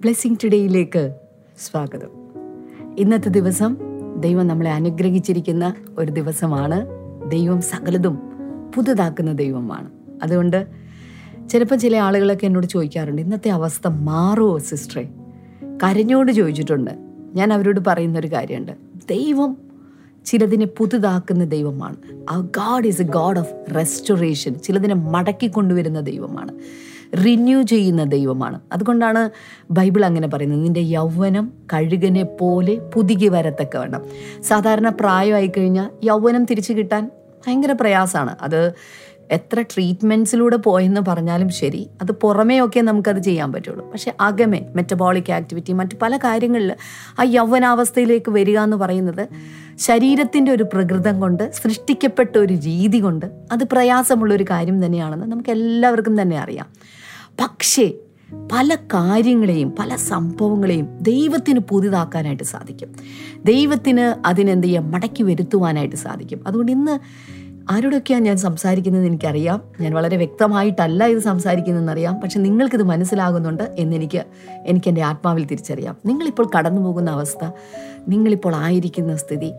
Blessing ടുഡേയിലേക്ക് സ്വാഗതം. ഇന്നത്തെ ദിവസം ദൈവം നമ്മളെ അനുഗ്രഹിച്ചിരിക്കുന്ന ഒരു ദിവസമാണ്. ദൈവം സകലതും പുതുതാക്കുന്ന ദൈവമാണ്. അതുകൊണ്ട് ചിലപ്പോൾ ചില ആളുകളൊക്കെ എന്നോട് ചോദിക്കാറുണ്ട് ഇന്നത്തെ അവസ്ഥ മാറുമോ സിസ്റ്ററെ? കരഞ്ഞോട് ചോദിച്ചിട്ടുണ്ട്. ഞാൻ അവരോട് പറയുന്നൊരു കാര്യമുണ്ട്. ദൈവം ചിലതിനെ പുതുതാക്കുന്ന ദൈവമാണ്. ആ God is a God of restoration ചിലതിനെ മടക്കി കൊണ്ടുവരുന്ന ദൈവമാണ്. റിന്യൂ ചെയ്യുന്ന ദൈവമാണ്. അതുകൊണ്ടാണ് ബൈബിൾ അങ്ങനെ പറയുന്നത്. നിന്റെ യൗവനം കഴുകനെ പോലെ പുതുകി വരത്തക്ക വേണം സാധാരണ പ്രായമായി കഴിഞ്ഞാൽ യൗവനം തിരിച്ചു കിട്ടാൻ ഭയങ്കര പ്രയാസമാണ്. അത് എത്ര ട്രീറ്റ്മെന്റ്സിലൂടെ പോയെന്ന് പറഞ്ഞാലും ശരി അത് പുറമേയൊക്കെ നമുക്കത് ചെയ്യാൻ പറ്റുള്ളൂ. പക്ഷേ അകമേ മെറ്റബോളിക് ആക്ടിവിറ്റി മറ്റു പല കാര്യങ്ങളിൽ ആ യൗവനാവസ്ഥയിലേക്ക് വരിക എന്ന് പറയുന്നത് ശരീരത്തിന്റെ ഒരു പ്രകൃതം കൊണ്ട് സൃഷ്ടിക്കപ്പെട്ട ഒരു രീതി കൊണ്ട് അത് പ്രയാസമുള്ളൊരു കാര്യം തന്നെയാണെന്ന് നമുക്ക് എല്ലാവർക്കും തന്നെ അറിയാം. പക്ഷേ പല കാര്യങ്ങളെയും പല സംഭവങ്ങളെയും ദൈവത്തിന് പുതിതാക്കാനായിട്ട് സാധിക്കും. ദൈവത്തിന് അതിനെന്ത് ചെയ്യാം? മടക്കി വരുത്തുവാനായിട്ട് സാധിക്കും. അതുകൊണ്ട് ഇന്ന് ആരോടൊക്കെയാണ് ഞാൻ സംസാരിക്കുന്നത് എനിക്കറിയാം. ഞാൻ വളരെ വ്യക്തമായിട്ടല്ല ഇത് സംസാരിക്കുന്നതെന്നറിയാം പക്ഷെ നിങ്ങൾക്കിത് മനസ്സിലാകുന്നുണ്ട് എന്നെനിക്ക് എനിക്ക് എന്റെ ആത്മാവിൽ തിരിച്ചറിയാം. നിങ്ങളിപ്പോൾ കടന്നു പോകുന്ന അവസ്ഥ നിങ്ങളിപ്പോൾ ആയിരിക്കുന്ന സ്ഥിതി.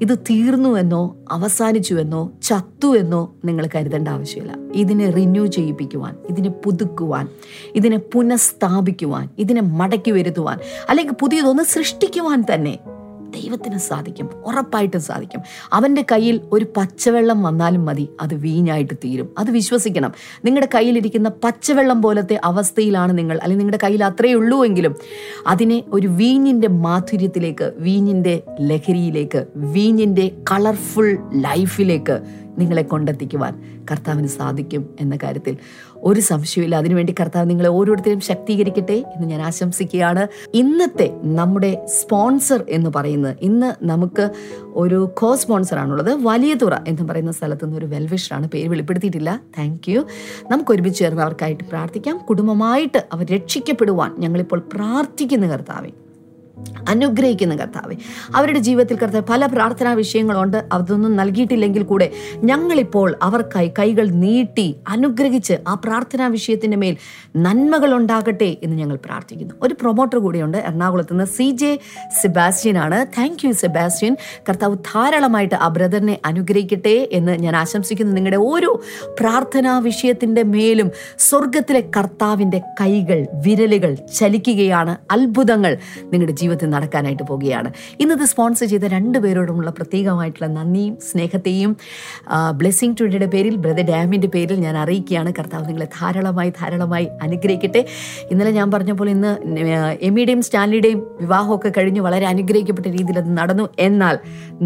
ഇത് തീർന്നു എന്നോ അവസാനിച്ചു എന്നോ ചത്തു എന്നോ നിങ്ങൾ കരുതേണ്ട ആവശ്യമില്ല. ഇതിനെ റിന്യൂ ചെയ്യിപ്പിക്കുവാൻ ഇതിനെ പുതുക്കുവാൻ ഇതിനെ പുനഃസ്ഥാപിക്കുവാൻ ഇതിനെ മടക്കി വരുത്തുവാൻ അല്ലെങ്കിൽ പുതിയതൊന്ന് സൃഷ്ടിക്കുവാൻ തന്നെ ദൈവത്തിന് സാധിക്കും ഉറപ്പായിട്ടും സാധിക്കും. അവന്റെ കയ്യിൽ ഒരു പച്ചവെള്ളം വന്നാലും മതി അത് വീഞ്ഞായിട്ട് തീരും. അത് വിശ്വസിക്കണം. നിങ്ങളുടെ കയ്യിലിരിക്കുന്ന പച്ചവെള്ളം പോലത്തെ അവസ്ഥയിലാണ് നിങ്ങൾ അല്ലെങ്കിൽ നിങ്ങളുടെ കയ്യിൽ അത്രയേ ഉള്ളൂ എങ്കിലും അതിനെ ഒരു വീഞ്ഞിന്റെ മാധുര്യത്തിലേക്ക് വീഞ്ഞിന്റെ ലഹരിയിലേക്ക് വീഞ്ഞിന്റെ കളർഫുൾ ലൈഫിലേക്ക് നിങ്ങളെ കൊണ്ടെത്തിക്കുവാൻ കർത്താവിന് സാധിക്കും എന്ന കാര്യത്തിൽ ഒരു സംശയമില്ല അതിനുവേണ്ടി കർത്താവ് നിങ്ങളെ ഓരോരുത്തരും ശക്തീകരിക്കട്ടെ എന്ന് ഞാൻ ആശംസിക്കുകയാണ്. ഇന്നത്തെ നമ്മുടെ സ്പോൺസർ എന്ന് പറയുന്നത് ഇന്ന് നമുക്ക് ഒരു കോ സ്പോൺസർ ആണുള്ളത് വലിയ തുറ എന്ന് പറയുന്ന സ്ഥലത്ത് നിന്ന് ഒരു വെൽവിഷറാണ് പേര് വെളിപ്പെടുത്തിയിട്ടില്ല. താങ്ക് യു നമുക്ക് ഒരുമിച്ച് ചേർന്ന് അവർക്കായിട്ട് പ്രാർത്ഥിക്കാം. കുടുംബമായിട്ട് അവർ രക്ഷിക്കപ്പെടുവാൻ ഞങ്ങളിപ്പോൾ പ്രാർത്ഥിക്കുന്ന കർത്താവേ. അനുഗ്രഹിക്കുന്ന കർത്താവെ. അവരുടെ ജീവിതത്തിൽ കർത്താവ് പല പ്രാർത്ഥനാ വിഷയങ്ങളുണ്ട്. അതൊന്നും നൽകിയിട്ടില്ലെങ്കിൽ കൂടെ ഞങ്ങളിപ്പോൾ അവർക്കായി കൈകൾ നീട്ടി അനുഗ്രഹിച്ച് ആ പ്രാർത്ഥനാ വിഷയത്തിന്റെ മേൽ നന്മകൾ ഉണ്ടാകട്ടെ എന്ന് ഞങ്ങൾ പ്രാർത്ഥിക്കുന്നു. ഒരു പ്രൊമോട്ടർ കൂടിയുണ്ട് എറണാകുളത്ത് നിന്ന് സി ജെ സെബാസ്റ്റ്യൻ ആണ്. താങ്ക് യു സെബാസ്റ്റ്യൻ കർത്താവ് ധാരാളമായിട്ട് ആ ബ്രദറിനെ അനുഗ്രഹിക്കട്ടെ എന്ന് ഞാൻ ആശംസിക്കുന്നു. നിങ്ങളുടെ ഓരോ പ്രാർത്ഥനാ വിഷയത്തിന്റെ മേലും സ്വർഗത്തിലെ കർത്താവിന്റെ കൈകൾ വിരലുകൾ ചലിക്കുകയാണ്. അത്ഭുതങ്ങൾ നിങ്ങളുടെ ജീവിതത്തിൽ നടക്കാനായിട്ട് പോവുകയാണ് ഇന്നത് സ്പോൺസർ ചെയ്ത രണ്ട് പേരോടുമുള്ള പ്രത്യേകമായിട്ടുള്ള നന്ദിയും സ്നേഹത്തെയും ബ്ലെസ്സിങ് ടുഡേയുടെ പേരിൽ ബ്രദർ ഡാമിന്റെ പേരിൽ ഞാൻ അറിയിക്കുകയാണ്. കർത്താവ് നിങ്ങളെ ധാരാളമായി ധാരാളമായി അനുഗ്രഹിക്കട്ടെ. ഇന്നലെ ഞാൻ പറഞ്ഞ പോലെ ഇന്ന് എമ്മിയുടെയും സ്റ്റാൻലിയുടെയും വിവാഹമൊക്കെ കഴിഞ്ഞ് വളരെ അനുഗ്രഹിക്കപ്പെട്ട രീതിയിൽ അത് നടന്നു. എന്നാൽ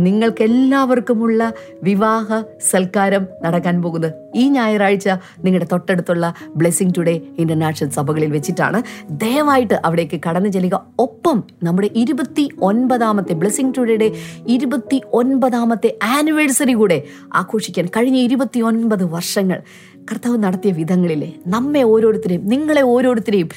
നിങ്ങൾക്കെല്ലാവർക്കുമുള്ള വിവാഹ സൽക്കാരം നടക്കാൻ പോകുന്നത് ഈ ഞായറാഴ്ച നിങ്ങളുടെ തൊട്ടടുത്തുള്ള ബ്ലെസ്സിങ് ടുഡേ ഇന്റർനാഷണൽ സഭകളിൽ വെച്ചിട്ടാണ് ദയവായിട്ട് അവിടേക്ക് കടന്നു ചെല്ലുക. ഒപ്പം നമ്മുടെ ഇരുപത്തി ഒൻപതാമത്തെ ബ്ലെസ്സിങ് ടുഡേയുടെ ഇരുപത്തി ഒൻപതാമത്തെ ആനിവേഴ്സറി കൂടെ ആഘോഷിക്കാൻ കഴിഞ്ഞ ഇരുപത്തി ഒൻപത് വർഷങ്ങൾ കർത്താവ് നടത്തിയ വിധങ്ങളിലെ നമ്മെ ഓരോരുത്തരെയും നിങ്ങളെ ഓരോരുത്തരെയും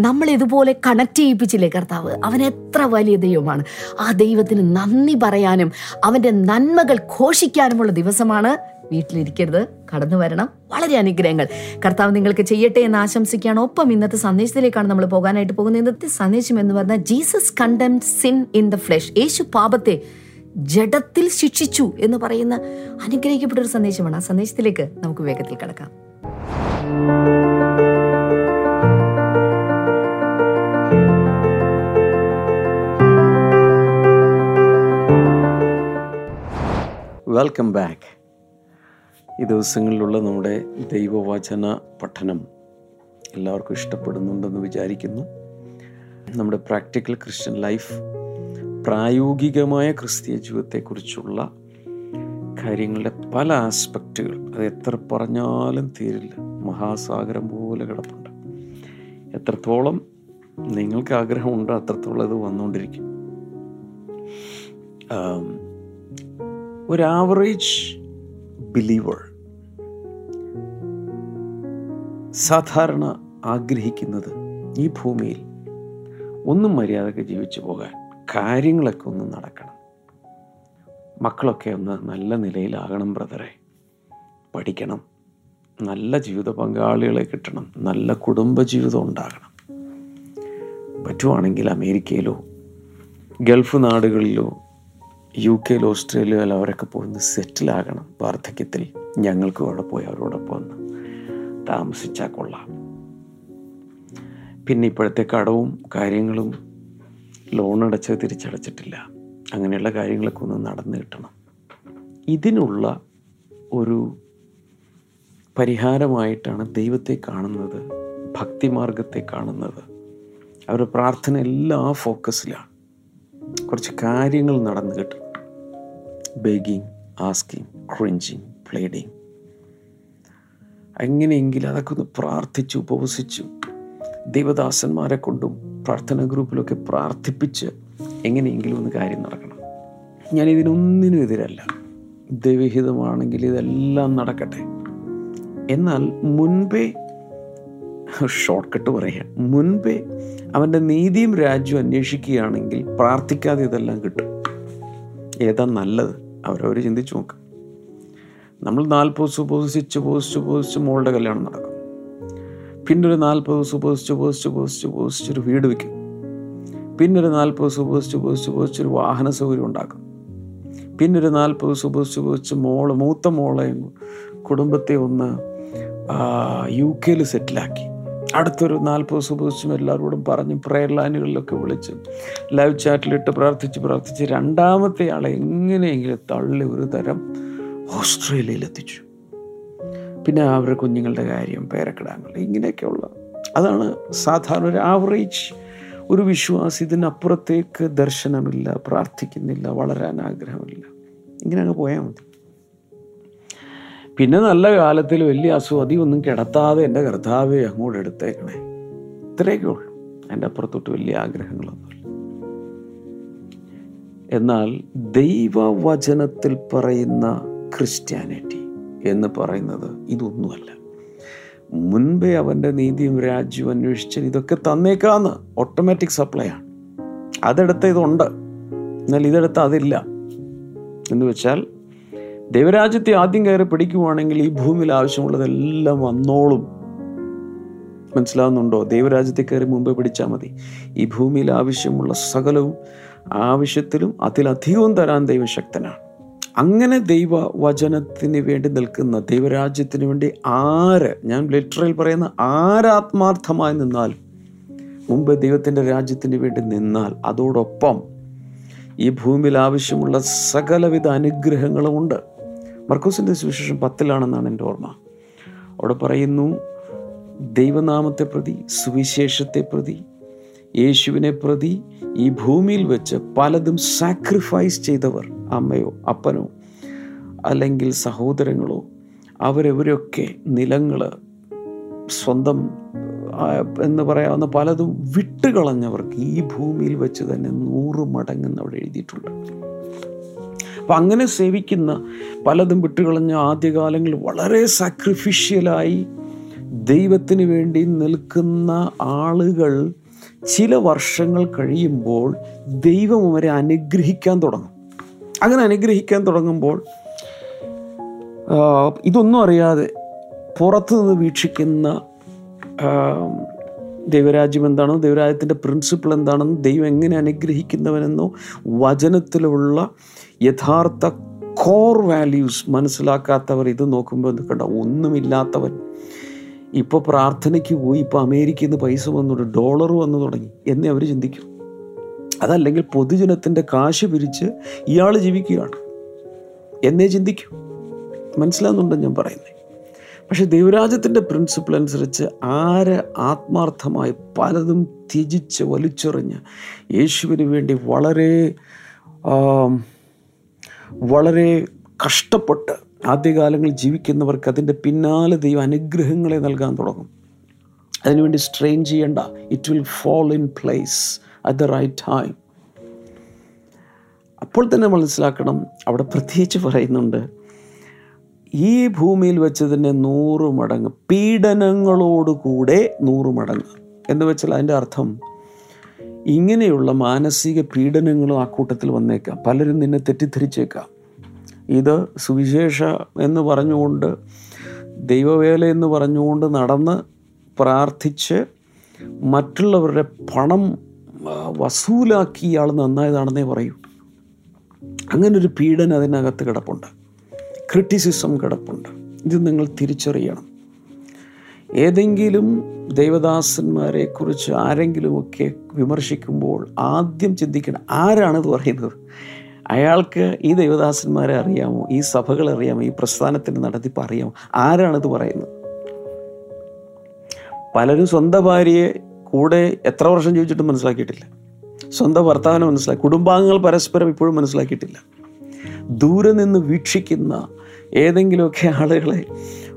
നമ്മളെ ഇതുപോലെ കണക്ട് ചെയ്യിപ്പിച്ചില്ലേ കർത്താവ്? അവൻ എത്ര വലിയ ദൈവമാണ്. ആ ദൈവത്തിന് നന്ദി പറയാനും അവന്റെ നന്മകൾ ഘോഷിക്കാനുമുള്ള ദിവസമാണ് വീട്ടിലിരിക്കരുത്. കടന്നു വരണം. വളരെ അനുഗ്രഹങ്ങൾ. കർത്താവ് നിങ്ങൾക്ക് ചെയ്യട്ടെ എന്ന് ആശംസിക്കുകയാണ്. ഒപ്പം ഇന്നത്തെ സന്ദേശത്തിലേക്കാണ് നമ്മൾ പോകാനായിട്ട് പോകുന്നത്. ഇന്നത്തെ സന്ദേശം എന്ന് പറഞ്ഞാൽ Jesus condemned sin in the flesh യേശു പാപത്തെ ജഡത്തിൽ ശിക്ഷിച്ചു എന്ന് പറയുന്ന അനുഗ്രഹിക്കപ്പെട്ട ഒരു സന്ദേശമാണ്. ആ സന്ദേശത്തിലേക്ക് നമുക്ക് വേഗത്തിൽ കടക്കാം. വെൽക്കം ബാക്ക് ഈ ദിവസങ്ങളിലുള്ള നമ്മുടെ ദൈവവചന പഠനം എല്ലാവർക്കും ഇഷ്ടപ്പെടുന്നുണ്ടെന്ന് വിചാരിക്കുന്നു. നമ്മുടെ പ്രാക്ടിക്കൽ ക്രിസ്ത്യൻ ലൈഫ് പ്രായോഗികമായ ക്രിസ്തീയ ജീവിതത്തെക്കുറിച്ചുള്ള കാര്യങ്ങളുടെ പല ആസ്പെക്റ്റുകൾ അത് എത്ര പറഞ്ഞാലും തീരില്ല. മഹാസാഗരം പോലെ കിടപ്പുണ്ട്. എത്രത്തോളം നിങ്ങൾക്ക് ആഗ്രഹമുണ്ടോ അത്രത്തോളം ഇത് വന്നുകൊണ്ടിരിക്കും. ഒരു ആവറേജ് ബിലീവർ സാധാരണ ആഗ്രഹിക്കുന്നത് ഈ ഭൂമിയിൽ ഒന്നും മര്യാദയ്ക്ക് ജീവിച്ചു പോകാൻ കാര്യങ്ങളൊക്കെ ഒന്ന് നടക്കണം. മക്കളൊക്കെ ഒന്ന് നല്ല നിലയിലാകണം ബ്രദറെ. പഠിക്കണം. നല്ല ജീവിത പങ്കാളികളെ കിട്ടണം. നല്ല കുടുംബ ജീവിതം ഉണ്ടാകണം. പറ്റുവാണെങ്കിൽ അമേരിക്കയിലോ ഗൾഫ് നാടുകളിലോ യു കെയിലോ ഓസ്ട്രേലിയയിലോ അവരൊക്കെ പോയി സെറ്റിലാകണം. വാർദ്ധക്യത്തിൽ ഞങ്ങൾക്കും അവിടെ പോയി അവരോടൊപ്പം ഒന്ന് താമസിച്ചാൽ കൊള്ളാം. പിന്നെ ഇപ്പോഴത്തെ കടവും കാര്യങ്ങളും ലോൺ അടച്ച് തിരിച്ചടച്ചിട്ടില്ല. അങ്ങനെയുള്ള കാര്യങ്ങളൊക്കെ ഒന്ന് നടന്നു കിട്ടണം. ഇതിനുള്ള ഒരു പരിഹാരമായിട്ടാണ് ദൈവത്തെ കാണുന്നത് ഭക്തിമാർഗത്തെ കാണുന്നത്. അവരുടെ പ്രാർത്ഥന എല്ലാ ഫോക്കസിലാണ്. കുറച്ച് കാര്യങ്ങൾ നടന്നു കിട്ടണം. ബേഗിങ് ആസ്കിങ് ക്രിഞ്ചിങ് പ്ലേഡിങ് എങ്ങനെയെങ്കിലും അതൊക്കെ ഒന്ന് പ്രാർത്ഥിച്ചു ഉപവസിച്ചു. ദൈവദാസന്മാരെ കൊണ്ടും പ്രാർത്ഥനാ ഗ്രൂപ്പിലൊക്കെ പ്രാർത്ഥിപ്പിച്ച് എങ്ങനെയെങ്കിലും ഒന്ന് കാര്യം നടക്കണം. ഞാൻ ഇതിനൊന്നിനും എതിരല്ല. ദൈവഹിതമാണെങ്കിൽ ഇതെല്ലാം നടക്കട്ടെ. എന്നാൽ മുൻപേ ഷോർട്ട് കട്ട് പറയാം. മുൻപേ അവന്റെ നീതിയും രാജ്യവും അന്വേഷിക്കുകയാണെങ്കിൽ പ്രാർത്ഥിക്കാതെ ഇതെല്ലാം കിട്ടും. ഏതാ നല്ലത്? അവരവർ ചിന്തിച്ചു നോക്ക്. നമ്മൾ നാൽപ്പത് ദിവസം ഉപസിച്ച് ഉപസിച്ച് ഉപസിച്ച് മോളുടെ കല്യാണം നടക്കും. പിന്നെ ഒരു നാൽപ്പത് ദിവസം ഉപസിച്ച് ഉപസിച്ച് ഉപസിച്ച് ഒരു വീട് വയ്ക്കും. പിന്നെ ഒരു നാൽപ്പത് ദിവസം ഉപസിച്ച് ഉപസിച്ച് ഒരു വാഹന സൗകര്യം ഉണ്ടാക്കും. പിന്നെ ഒരു നാൽപ്പത് ദിവസം ഉപസിച്ച് ഉപസിച്ച് മോൾ മൂത്ത മോളെയും കുടുംബത്തെ ഒന്ന് യു കെയിൽ സെറ്റിലാക്കി. അടുത്തൊരു നാൽപ്പത് ഉപസിച്ചും എല്ലാവരോടും പറഞ്ഞ് പ്രയർ ലൈനുകളിലൊക്കെ വിളിച്ച് ലൈവ് ചാറ്റിലിട്ട് പ്രാർത്ഥിച്ച് പ്രാർത്ഥിച്ച് രണ്ടാമത്തെ ആളെ എങ്ങനെയെങ്കിലും തള്ളി ഒരു തരം ഓസ്ട്രേലിയയിൽ എത്തിച്ചു പിന്നെ അവരുടെ കുഞ്ഞുങ്ങളുടെ കാര്യം പേരക്കിടാങ്ങൾ ഇങ്ങനെയൊക്കെയുള്ള അതാണ് സാധാരണ ഒരു ആവറേജ് ഒരു വിശ്വാസി ഇതിനപ്പുറത്തേക്ക് ദർശനമില്ല പ്രാർത്ഥിക്കുന്നില്ല വളരാൻ ആഗ്രഹമില്ല. ഇങ്ങനെ അങ്ങ് പോയാൽ മതി. പിന്നെ നല്ല കാലത്തിൽ വലിയ അസുഖതി ഒന്നും കിടത്താതെ എന്റെ കർത്താവെ അങ്ങോട്ട് എടുത്തേക്കണേ. ഇത്രയൊക്കെ ഉള്ളൂ. എന്റെ അപ്പുറത്തോട്ട് വലിയ ആഗ്രഹങ്ങളൊന്നുമില്ല. എന്നാൽ ദൈവവചനത്തിൽ പറയുന്ന ക്രിസ്ത്യാനിറ്റി എന്ന് പറയുന്നത് ഇതൊന്നുമല്ല. മുൻപേ അവന്റെ നീതിയും രാജ്യവും അന്വേഷിച്ച് ഇതൊക്കെ തന്നേക്കാന്ന് ഓട്ടോമാറ്റിക് സപ്ലൈ ആണ്. അതെടുത്ത് ഇതുണ്ട്. എന്നാൽ ഇതെടുത്ത് അതില്ല. എന്ന് വെച്ചാൽ ദൈവരാജ്യത്തെ ആദ്യം കയറി പിടിക്കുവാണെങ്കിൽ ഈ ഭൂമിയിൽ ആവശ്യമുള്ളതെല്ലാം വന്നോളും. മനസ്സിലാവുന്നുണ്ടോ? ദൈവരാജ്യത്തെ കയറി മുമ്പേ പിടിച്ചാൽ മതി. ഈ ഭൂമിയിൽ ആവശ്യമുള്ള സകലവും ആവശ്യത്തിലും അതിലധികവും തരാൻ ദൈവശക്തനാണ്. അങ്ങനെ ദൈവ വചനത്തിന് വേണ്ടി നിൽക്കുന്ന ദൈവരാജ്യത്തിന് വേണ്ടി ആര് ഞാൻ ലിറ്ററൽ പറയുന്ന ആരാത്മാർത്ഥമായി നിന്നാൽ മുമ്പ് ദൈവത്തിന്റെ രാജ്യത്തിന് വേണ്ടി നിന്നാൽ അതോടൊപ്പം ഈ ഭൂമിയിൽ ആവശ്യമുള്ള സകലവിധ അനുഗ്രഹങ്ങളും ഉണ്ട്. മർക്കോസിന്റെ സുവിശേഷം പത്തിലാണെന്നാണ് എന്റെ ഓർമ്മ. അവിടെ പറയുന്നു ദൈവനാമത്തെ പ്രതി സുവിശേഷത്തെ പ്രതി യേശുവിനെ പ്രതി ഈ ഭൂമിയിൽ വെച്ച് പലതും സാക്രിഫൈസ് ചെയ്തവർ. അമ്മയോ അപ്പനോ അല്ലെങ്കിൽ സഹോദരങ്ങളോ അവരവരൊക്കെ നിലങ്ങൾ സ്വന്തം എന്ന് പറയാവുന്ന പലതും വിട്ടുകളഞ്ഞവർക്ക് ഈ ഭൂമിയിൽ വെച്ച് തന്നെ നൂറ് മടങ്ങെന്ന് അവിടെ എഴുതിയിട്ടുണ്ട്. അപ്പം അങ്ങനെ സേവിക്കുന്ന പലതും വിട്ടുകളഞ്ഞ ആദ്യകാലങ്ങളിൽ വളരെ സാക്രിഫിഷ്യലായി ദൈവത്തിന് വേണ്ടി നിൽക്കുന്ന ആളുകൾ ചില വർഷങ്ങൾ കഴിയുമ്പോൾ ദൈവം അവരെ അനുഗ്രഹിക്കാൻ തുടങ്ങും. അങ്ങനെ അനുഗ്രഹിക്കാൻ തുടങ്ങുമ്പോൾ ഇതൊന്നും അറിയാതെ പുറത്തു നിന്ന് വീക്ഷിക്കുന്ന ദൈവരാജ്യം എന്താണെന്നോ ദൈവരാജ്യത്തിന്റെ പ്രിൻസിപ്പിൾ എന്താണെന്നോ ദൈവം എങ്ങനെ അനുഗ്രഹിക്കുന്നവനെന്നോ വചനത്തിലുള്ള യഥാർത്ഥ കോർ വാല്യൂസ് മനസ്സിലാക്കാത്തവർ ഇത് നോക്കുമ്പോൾ കണ്ട ഒന്നുമില്ലാത്തവൻ. ഇപ്പോൾ പ്രാർത്ഥനയ്ക്ക് പോയി ഇപ്പോൾ അമേരിക്കയിൽ നിന്ന് പൈസ വന്നു ഡോളർ വന്നു തുടങ്ങി. എന്നേ അവർ ചിന്തിക്കും. അതല്ലെങ്കിൽ പൊതുജനത്തിന്റെ കാശ് പിരിച്ച് ഇയാൾ ജീവിക്കുകയാണ്. എന്നേ ചിന്തിക്കും. മനസ്സിലാകുന്നുണ്ടെന്ന് ഞാൻ പറയുന്നത്. പക്ഷെ ദൈവരാജ്യത്തിന്റെ പ്രിൻസിപ്പിൾ അനുസരിച്ച് ആര് ആത്മാർത്ഥമായി പലതും ത്യജിച്ച് വലിച്ചെറിഞ്ഞ് യേശുവിന് വേണ്ടി വളരെ വളരെ കഷ്ടപ്പെട്ട് ആദ്യകാലങ്ങളിൽ ജീവിക്കുന്നവർക്ക് അതിന്റെ പിന്നാലെ ദൈവം അനുഗ്രഹങ്ങളെ നൽകാൻ തുടങ്ങും. അതിനുവേണ്ടി സ്ട്രെയിൻ ചെയ്യേണ്ട. It will fall in place at the right time അപ്പോൾ തന്നെ മനസ്സിലാക്കണം അവിടെ പ്രത്യേകിച്ച് പറയുന്നുണ്ട് ഈ ഭൂമിയിൽ വെച്ച് തന്നെ നൂറ് മടങ്ങ് പീഡനങ്ങളോടുകൂടെ നൂറ് മടങ്ങ്. എന്ന് വെച്ചാൽ അതിന്റെ അർത്ഥം ഇങ്ങനെയുള്ള മാനസിക പീഡനങ്ങളും ആ കൂട്ടത്തിൽ വന്നേക്കാം. പലരും നിന്നെ തെറ്റിദ്ധരിച്ചേക്കാം. ഇത് സുവിശേഷ എന്ന് പറഞ്ഞുകൊണ്ട് ദൈവവേല എന്ന് പറഞ്ഞുകൊണ്ട് നടന്ന് പ്രാർത്ഥിച്ച് മറ്റുള്ളവരുടെ പണം വസൂലാക്കി ഇയാൾ നന്നായതാണെന്നേ പറയൂ. അങ്ങനൊരു പീഡനം അതിനകത്ത് കിടപ്പുണ്ട്. ക്രിറ്റിസിസം കിടപ്പുണ്ട്. ഇത് നിങ്ങൾ തിരിച്ചറിയണം. ഏതെങ്കിലും ദൈവദാസന്മാരെ കുറിച്ച് ആരെങ്കിലുമൊക്കെ വിമർശിക്കുമ്പോൾ ആദ്യം ചിന്തിക്കണം ആരാണിത് പറയുന്നത്? അയാൾക്ക് ഈ ദൈവദാസന്മാരെ അറിയാമോ? ഈ സഭകൾ അറിയാമോ? ഈ പ്രസ്ഥാനത്തിന്റെ നടത്തിപ്പ് അറിയാമോ? ആരാണിത് പറയുന്നത്? പലരും സ്വന്തം ഭാര്യയെ കൂടെ എത്ര വർഷം ജീവിച്ചിട്ടും മനസ്സിലാക്കിയിട്ടില്ല. സ്വന്തം ഭർത്താവിനെ മനസ്സിലാക്കി കുടുംബാംഗങ്ങൾ പരസ്പരം ഇപ്പോഴും മനസ്സിലാക്കിയിട്ടില്ല. ദൂരെ നിന്ന് വീക്ഷിക്കുന്ന ഏതെങ്കിലുമൊക്കെ ആളുകളെ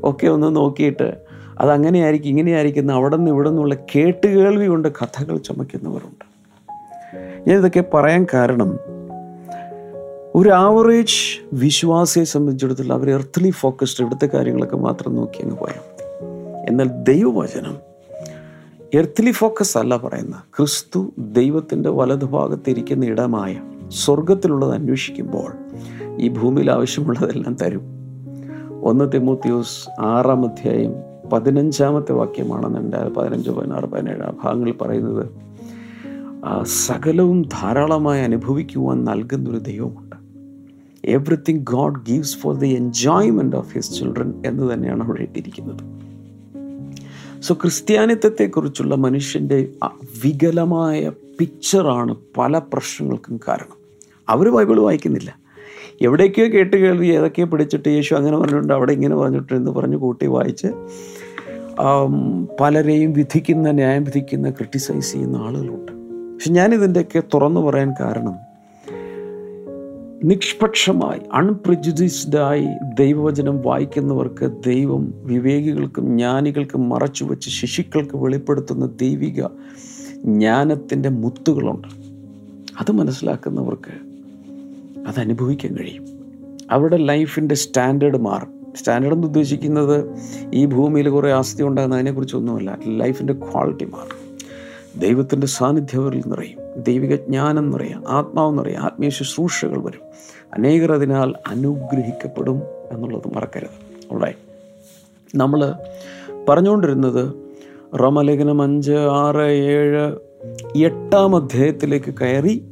ഒക്കെ ഒന്ന് നോക്കിയിട്ട് അതങ്ങനെയായിരിക്കും ഇങ്ങനെയായിരിക്കുന്ന അവിടെ നിന്ന് ഇവിടെ നിന്നുള്ള കേട്ടുകേൾവി കൊണ്ട് കഥകൾ ചുമക്കുന്നവരുണ്ട് ഞാൻ ഇതൊക്കെ പറയാൻ കാരണം ഒരു ആവറേജ് വിശ്വാസിയെ സംബന്ധിച്ചിടത്തോളം അവർ എർത്ത്ലി ഫോക്കസ്ഡ് ഇവിടുത്തെ കാര്യങ്ങളൊക്കെ മാത്രം നോക്കി അങ്ങ് പോയാൽ എന്നാൽ ദൈവവചനം എർത്തലി ഫോക്കസ് അല്ല പറയുന്ന. ക്രിസ്തു ദൈവത്തിന്റെ വലതുഭാഗത്തിരിക്കുന്ന ഇടമായ സ്വർഗത്തിലുള്ളത് അന്വേഷിക്കുമ്പോൾ ഈ ഭൂമിയിൽ ആവശ്യമുള്ളതെല്ലാം തരും. ഒന്ന് തിമോത്തിയോസ് ആറാം അധ്യായം പതിനഞ്ചാമത്തെ വാക്യമാണെന്ന് എന്റെ പതിനഞ്ച് പതിനാറ് പതിനേഴ് ഭാഗങ്ങളിൽ പറയുന്നത് സകലവും ധാരാളമായി അനുഭവിക്കുവാൻ നൽകുന്നൊരു ദൈവമുണ്ട്. Everything God gives for the enjoyment of his children എന്ന് തന്നെയാണ് അവിടെ എഴുതിയിരിക്കുന്നത് സോ ക്രിസ്ത്യാനിത്വത്തെക്കുറിച്ചുള്ള മനുഷ്യന്റെ വികലമായ പിക്ചറാണ് പല പ്രശ്നങ്ങൾക്കും കാരണം. അവർ ബൈബിൾ വായിക്കുന്നില്ല. എവിടേക്കോ കേട്ട് കേൾവി ഏതൊക്കെയോ പിടിച്ചിട്ട് യേശു അങ്ങനെ പറഞ്ഞിട്ടുണ്ട് അവിടെ ഇങ്ങനെ പറഞ്ഞിട്ടുണ്ട് എന്ന് പറഞ്ഞ് കൂട്ടി വായിച്ച് പലരെയും വിധിക്കുന്ന ന്യായം വിധിക്കുന്ന ക്രിട്ടിസൈസ് ചെയ്യുന്ന ആളുകളുണ്ട്. പക്ഷെ ഞാനിതിന്റെയൊക്കെ തുറന്നു പറയാൻ കാരണം നിഷ്പക്ഷമായി അൺപ്രജുഡിസ്ഡായി ദൈവവചനം വായിക്കുന്നവർക്ക് ദൈവം വിവേകികൾക്കും ജ്ഞാനികൾക്കും മറച്ചുവെച്ച് ശിശുക്കൾക്ക് വെളിപ്പെടുത്തുന്ന ദൈവിക ജ്ഞാനത്തിന്റെ മുത്തുകളുണ്ട്. അത് മനസ്സിലാക്കുന്നവർക്ക് അത് അനുഭവിക്കാൻ കഴിയും. അവരുടെ ലൈഫിന്റെ സ്റ്റാൻഡേർഡ് മാറും. സ്റ്റാൻഡേർഡ് എന്ന് ഉദ്ദേശിക്കുന്നത് ഈ ഭൂമിയിൽ കുറേ ആസ്തി ഉണ്ടാകുന്ന അതിനെക്കുറിച്ചൊന്നുമല്ല ലൈഫിന്റെ ക്വാളിറ്റി മാറും. ദൈവത്തിന്റെ സാന്നിധ്യം അവരിൽ നിറയും. ദൈവിക ജ്ഞാനം നിറയും ആത്മാവ് നിറയും ആത്മീയ ശുശ്രൂഷകൾ വരും. അനേകർ അതിനാൽ അനുഗ്രഹിക്കപ്പെടും എന്നുള്ളത് മറക്കരുത്. അവിടെ നമ്മൾ പറഞ്ഞുകൊണ്ടിരുന്നത് റോമലേഖനം അഞ്ച് ആറ് ഏഴ് എട്ടാം അധ്യായത്തിലേക്ക് കയറി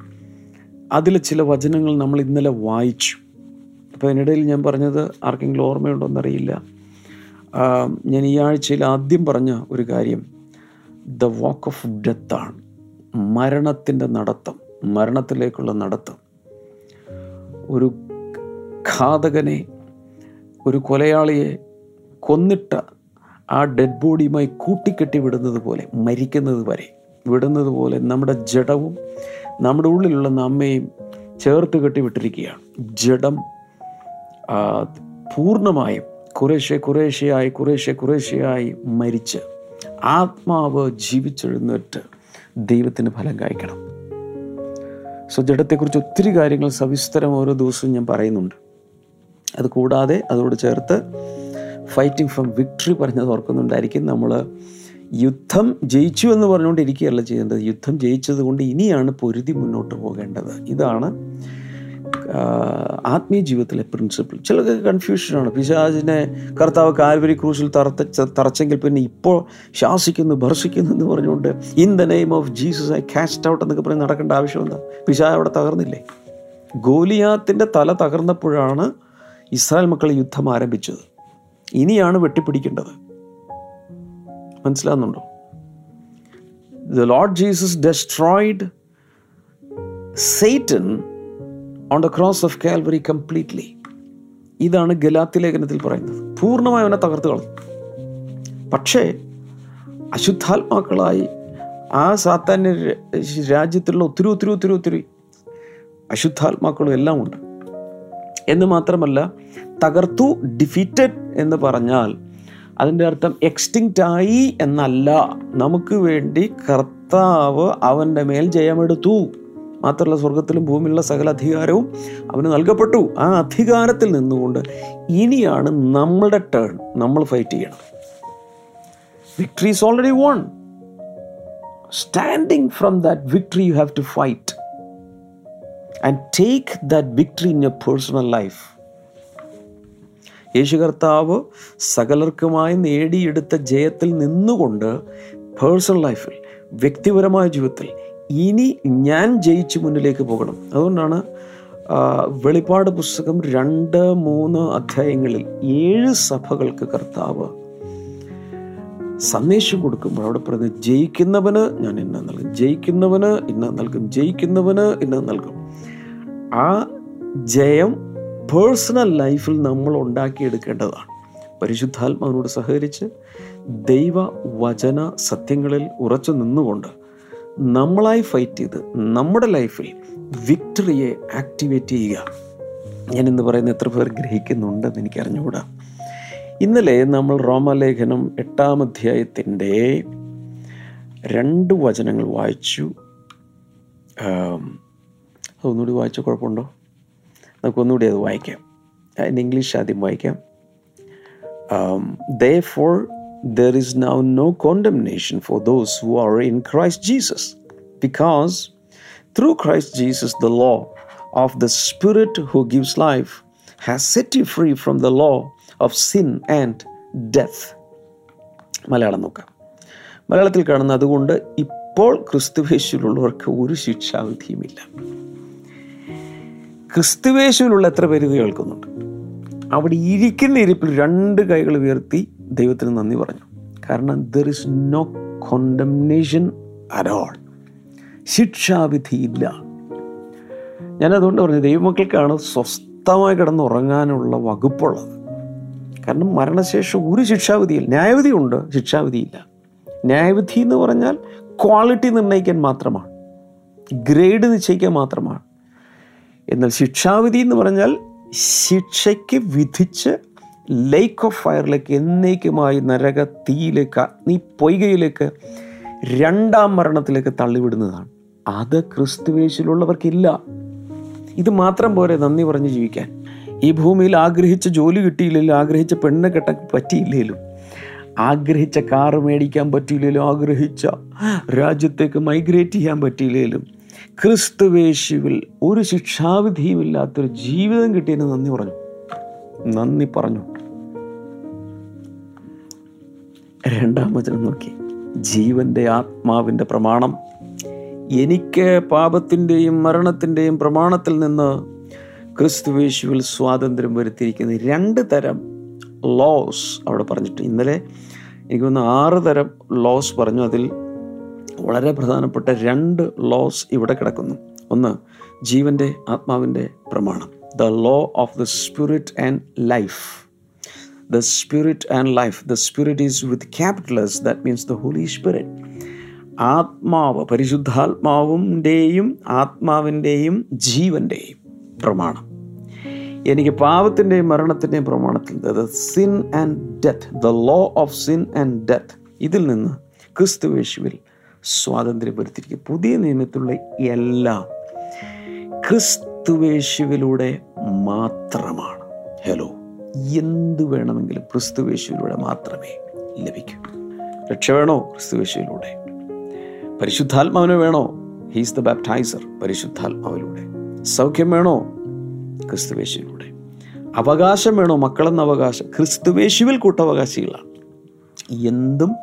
അതിൽ ചില വചനങ്ങൾ നമ്മൾ ഇന്നലെ വായിച്ചു. അപ്പോൾ അതിനിടയിൽ ഞാൻ പറഞ്ഞത് ആർക്കെങ്കിലും ഓർമ്മയുണ്ടോ എന്നറിയില്ല. ഞാൻ ഈ ആഴ്ചയിൽ ആദ്യം പറഞ്ഞ ഒരു കാര്യം ദ വാക്ക് ഓഫ് ഡെത്താണ് മരണത്തിന്റെ നടത്തം മരണത്തിലേക്കുള്ള നടത്തം. ഒരു ഘാതകനെ ഒരു കൊലയാളിയെ കൊന്നിട്ട ആ ഡെഡ് ബോഡിയുമായി കൂട്ടിക്കെട്ടി വിടുന്നത് പോലെ മരിക്കുന്നത് വരെ വിടുന്നത് പോലെ നമ്മുടെ ജഡവും നമ്മുടെ ഉള്ളിലുള്ള നമ്മയും ചേർത്ത് കെട്ടി വിട്ടിരിക്കുകയാണ്. ജഡം പൂർണമായും കുറേശ്ശെ കുറേശ്ശെയായി കുറേശ്ശെ കുറേശ്ശെയായി മരിച്ച് ആത്മാവ് ജീവിച്ചെഴുന്നേറ്റ് ദൈവത്തിന് ഫലം കായ്ക്കണം. സോ ജഡത്തെക്കുറിച്ച് ഒത്തിരി കാര്യങ്ങൾ സവിസ്തരം ഓരോ ദിവസവും ഞാൻ പറയുന്നുണ്ട്. അത് കൂടാതെ അതോട് ചേർത്ത് ഫൈറ്റിംഗ് ഫ്രം വിക്ടറി പറഞ്ഞത് ഓർക്കുന്നുണ്ടായിരിക്കും. നമ്മൾ യുദ്ധം ജയിച്ചു എന്ന് പറഞ്ഞുകൊണ്ട് ഇരിക്കുകയല്ല ചെയ്യേണ്ടത്. യുദ്ധം ജയിച്ചത് കൊണ്ട് ഇനിയാണ് പൊരുതി മുന്നോട്ട് പോകേണ്ടത്. ഇതാണ് ആത്മീയ ജീവിതത്തിലെ പ്രിൻസിപ്പിൾ ചിലതൊക്കെ കൺഫ്യൂഷനാണ് പിശാജിനെ കർത്താവ് കാൽവരി ക്രൂസിൽ തറത്ത തറച്ചെങ്കിൽ പിന്നെ ഇപ്പോൾ ശാസിക്കുന്നു ഭർഷിക്കുന്നു എന്ന് പറഞ്ഞുകൊണ്ട് in the name of Jesus I cast out എന്നൊക്കെ പറഞ്ഞ് നടക്കേണ്ട ആവശ്യമെന്താ പിശാ അവിടെ തകർന്നില്ലേ? ഗോലിയാത്തിന്റെ തല തകർന്നപ്പോഴാണ് ഇസ്രായേൽ മക്കൾ യുദ്ധം ആരംഭിച്ചത്. ഇനിയാണ് വെട്ടിപ്പിടിക്കേണ്ടത്. മനസ്സിലാകുന്നുണ്ടോ the Lord Jesus destroyed Satan on the cross of Calvary completely ഇതാണ് ഗലാത്തി ലേഖനത്തിൽ പറയുന്നത്. പൂർണമായി അവനെ തകർത്ത് കളഞ്ഞു. പക്ഷേ അശുദ്ധാത്മാക്കളായി ആ സാത്താന്യ രാജ്യത്തിലുള്ള ഒത്തിരി ഒത്തിരി ഒത്തിരി ഒത്തിരി അശുദ്ധാത്മാക്കളും എല്ലാം ഉണ്ട്. എന്ന് മാത്രമല്ല തകർത്തു ഡിഫീറ്റഡ് എന്ന് പറഞ്ഞാൽ അതിന്റെ അർത്ഥം എക്സ്റ്റിങ്റ്റ് ആയി എന്നല്ല. നമുക്ക് വേണ്ടി കർത്താവ് അവന്റെ മേൽ ജയമെടുത്തു. മാത്രമല്ല സ്വർഗത്തിലും ഭൂമിയിലുള്ള സകല അധികാരവും അവന് നൽകപ്പെട്ടു. ആ അധികാരത്തിൽ നിന്നുകൊണ്ട് ഇനിയാണ് നമ്മളുടെ ടേൺ നമ്മൾ ഫൈറ്റ് ചെയ്യണം. Victory is already won standing from that victory you have to fight and take that victory in your personal life യേശു കർത്താവ് സകലർക്കുമായി നേടിയെടുത്ത ജയത്തിൽ നിന്നുകൊണ്ട് പേഴ്സണൽ ലൈഫിൽ വ്യക്തിപരമായ ജീവിതത്തിൽ ഇനി ഞാൻ ജയിച്ച് മുന്നിലേക്ക് പോകണം. അതുകൊണ്ടാണ് വെളിപ്പാട് പുസ്തകം രണ്ട് മൂന്ന് അധ്യായങ്ങളിൽ ഏഴ് സഭകൾക്ക് കർത്താവ് സന്ദേശം കൊടുക്കുമ്പോൾ അവിടെ പറയുന്നത് ജയിക്കുന്നവന് ഞാൻ ഇന്ന നൽകും. ജയിക്കുന്നവന് ഇന്ന നൽകും. ജയിക്കുന്നവന് ഇന്ന നൽകും. ആ ജയം പേഴ്സണൽ ലൈഫിൽ നമ്മൾ ഉണ്ടാക്കിയെടുക്കേണ്ടതാണ്. പരിശുദ്ധാത്മാവിനോട് സഹകരിച്ച് ദൈവ വചന സത്യങ്ങളിൽ ഉറച്ചു നിന്നുകൊണ്ട് നമ്മളായി ഫൈറ്റ് ചെയ്ത് നമ്മുടെ ലൈഫിൽ വിക്ടറിയെ ആക്ടിവേറ്റ് ചെയ്യുക. ഞാൻ ഇന്ന് പറയുന്ന എത്ര പേർ ഗ്രഹിക്കുന്നുണ്ടെന്ന് എനിക്ക് അറിഞ്ഞുകൂടാ ഇന്നലെ നമ്മൾ റോമലേഖനം എട്ടാം അധ്യായത്തിന്റെ രണ്ട് വചനങ്ങൾ വായിച്ചു. അതൊന്നുകൂടി വായിച്ച കുഴപ്പമുണ്ടോ? നമുക്കൊന്നുകൂടി അത് വായിക്കാം. അതിന് ഇംഗ്ലീഷ് ആദ്യം വായിക്കാം. ദേ therefore, there is now no condemnation for those who are in Christ Jesus, because through Christ Jesus, the law of the Spirit who gives life has set you free from the law of sin and death. Malayalam നോക്കാം മലയാളത്തിൽ കാണുന്ന അതുകൊണ്ട് ഇപ്പോൾ ക്രിസ്തുവേശുവിലുള്ളവർക്ക് ഒരു ശിക്ഷാവിധിയുമില്ല ക്രിസ്തുവേശുവിലുള്ള എത്ര പേര് കേൾക്കുന്നുണ്ട് അവിടെ ഇരിക്കുന്ന ഇരിപ്പിൽ രണ്ട് കൈകൾ ഉയർത്തി ദൈവത്തിന് നന്ദി പറഞ്ഞു. കാരണം ദർ ഇസ് നോ കോണ്ടംനേഷൻ അരോൾ ശിക്ഷാവിധിയില്ല ഞാനതുകൊണ്ട് പറഞ്ഞു ദൈവമക്കൾക്കാണ് സ്വസ്ഥമായി കിടന്നുറങ്ങാനുള്ള വകുപ്പുള്ളത്. കാരണം മരണശേഷം ഒരു ശിക്ഷാവിധിയില്ല. ന്യായവിധിയുണ്ട് ശിക്ഷാവിധിയില്ല ന്യായവിധി എന്ന് പറഞ്ഞാൽ ക്വാളിറ്റി നിർണയിക്കാൻ മാത്രമാണ്. ഗ്രേഡ് നിശ്ചയിക്കാൻ മാത്രമാണ്. എന്നാൽ ശിക്ഷാവിധി എന്ന് പറഞ്ഞാൽ ശിക്ഷയ്ക്ക് വിധിച്ച് ലേക്ക് ഓഫ് ഫയറിലേക്ക് എന്നേക്കുമായി നരക തീയിലേക്ക് അഗ്നി പൊയ്കയിലേക്ക് രണ്ടാം മരണത്തിലേക്ക് തള്ളിവിടുന്നതാണ്. അത് ക്രിസ്തുവേശിലുള്ളവർക്കില്ല ഇത് മാത്രം പോരെ നന്ദി പറഞ്ഞ് ജീവിക്കാൻ. ഈ ഭൂമിയിൽ ആഗ്രഹിച്ച ജോലി കിട്ടിയില്ലെങ്കിലും ആഗ്രഹിച്ച പെണ്ണ് കെട്ട പറ്റിയില്ലെങ്കിലും ആഗ്രഹിച്ച കാറ് മേടിക്കാൻ പറ്റിയില്ലെങ്കിലും ആഗ്രഹിച്ച രാജ്യത്തേക്ക് മൈഗ്രേറ്റ് ചെയ്യാൻ പറ്റിയില്ലെങ്കിലും ക്രിസ്തുവേശുവിൽ ഒരു ശിക്ഷാവിധിയുമില്ലാത്തൊരു ജീവിതം കിട്ടിയതിന് നന്ദി പറഞ്ഞു. നന്ദി പറഞ്ഞു. രണ്ടാം വചനം നോക്കി. ജീവന്റെ ആത്മാവിന്റെ പ്രമാണം. എനിക്ക് പാപത്തിന്റെയും മരണത്തിന്റെയും പ്രമാണത്തിൽ നിന്ന് ക്രിസ്തുവേശുവിൽ സ്വാതന്ത്ര്യം വരുത്തിയിരിക്കുന്ന രണ്ട് തരം ലോസ് അവിടെ പറഞ്ഞിട്ട് ഇന്നലെ എനിക്ക് തോന്നുന്നു ആറ് തരം ലോസ് പറഞ്ഞു. അതിൽ വളരെ പ്രധാനപ്പെട്ട രണ്ട് ലോസ് ഇവിടെ കിടക്കുന്നു. ഒന്ന് ജീവന്റെ ആത്മാവിന്റെ പ്രമാണം. The law of the spirit and life the spirit and life the spirit is with capital S that means the Holy Spirit ആത്മാവ് പരിശുദ്ധാത്മാവിന്റെയും ആത്മാവിന്റെയും ജീവന്റെയും പ്രമാണം. എനിക്ക് പാപത്തിന്റെയും മരണത്തിന്റെയും പ്രമാണത്തിൽ the sin and death the law of sin and death ഇതിൽ നിന്ന് ക്രിസ്തുവേശുവിൽ സ്വാതന്ത്ര്യം വരുത്തിയിരിക്കും പുതിയ നിയമത്തിലുള്ള എല്ലാം ക്രിസ്തുവേശുവിലൂടെ മാത്രമാണ്. ഹലോ എന്ത് വേണമെങ്കിലും ക്രിസ്തുവേശുവിലൂടെ മാത്രമേ ലഭിക്കൂ. രക്ഷ വേണോ ക്രിസ്തുവേശുവിലൂടെ? പരിശുദ്ധാത്മാവിനെ വേണോ? ഹീസ് ദ ബാപ്റ്റൈസർ പരിശുദ്ധാത്മാവിലൂടെ. സൗഖ്യം വേണോ? ക്രിസ്തുവേശുവിലൂടെ. അവകാശം വേണോ? മക്കളെന്ന അവകാശം. ക്രിസ്തുവേശുവിൽ കൂട്ടവകാശികളാണ്. എന്തും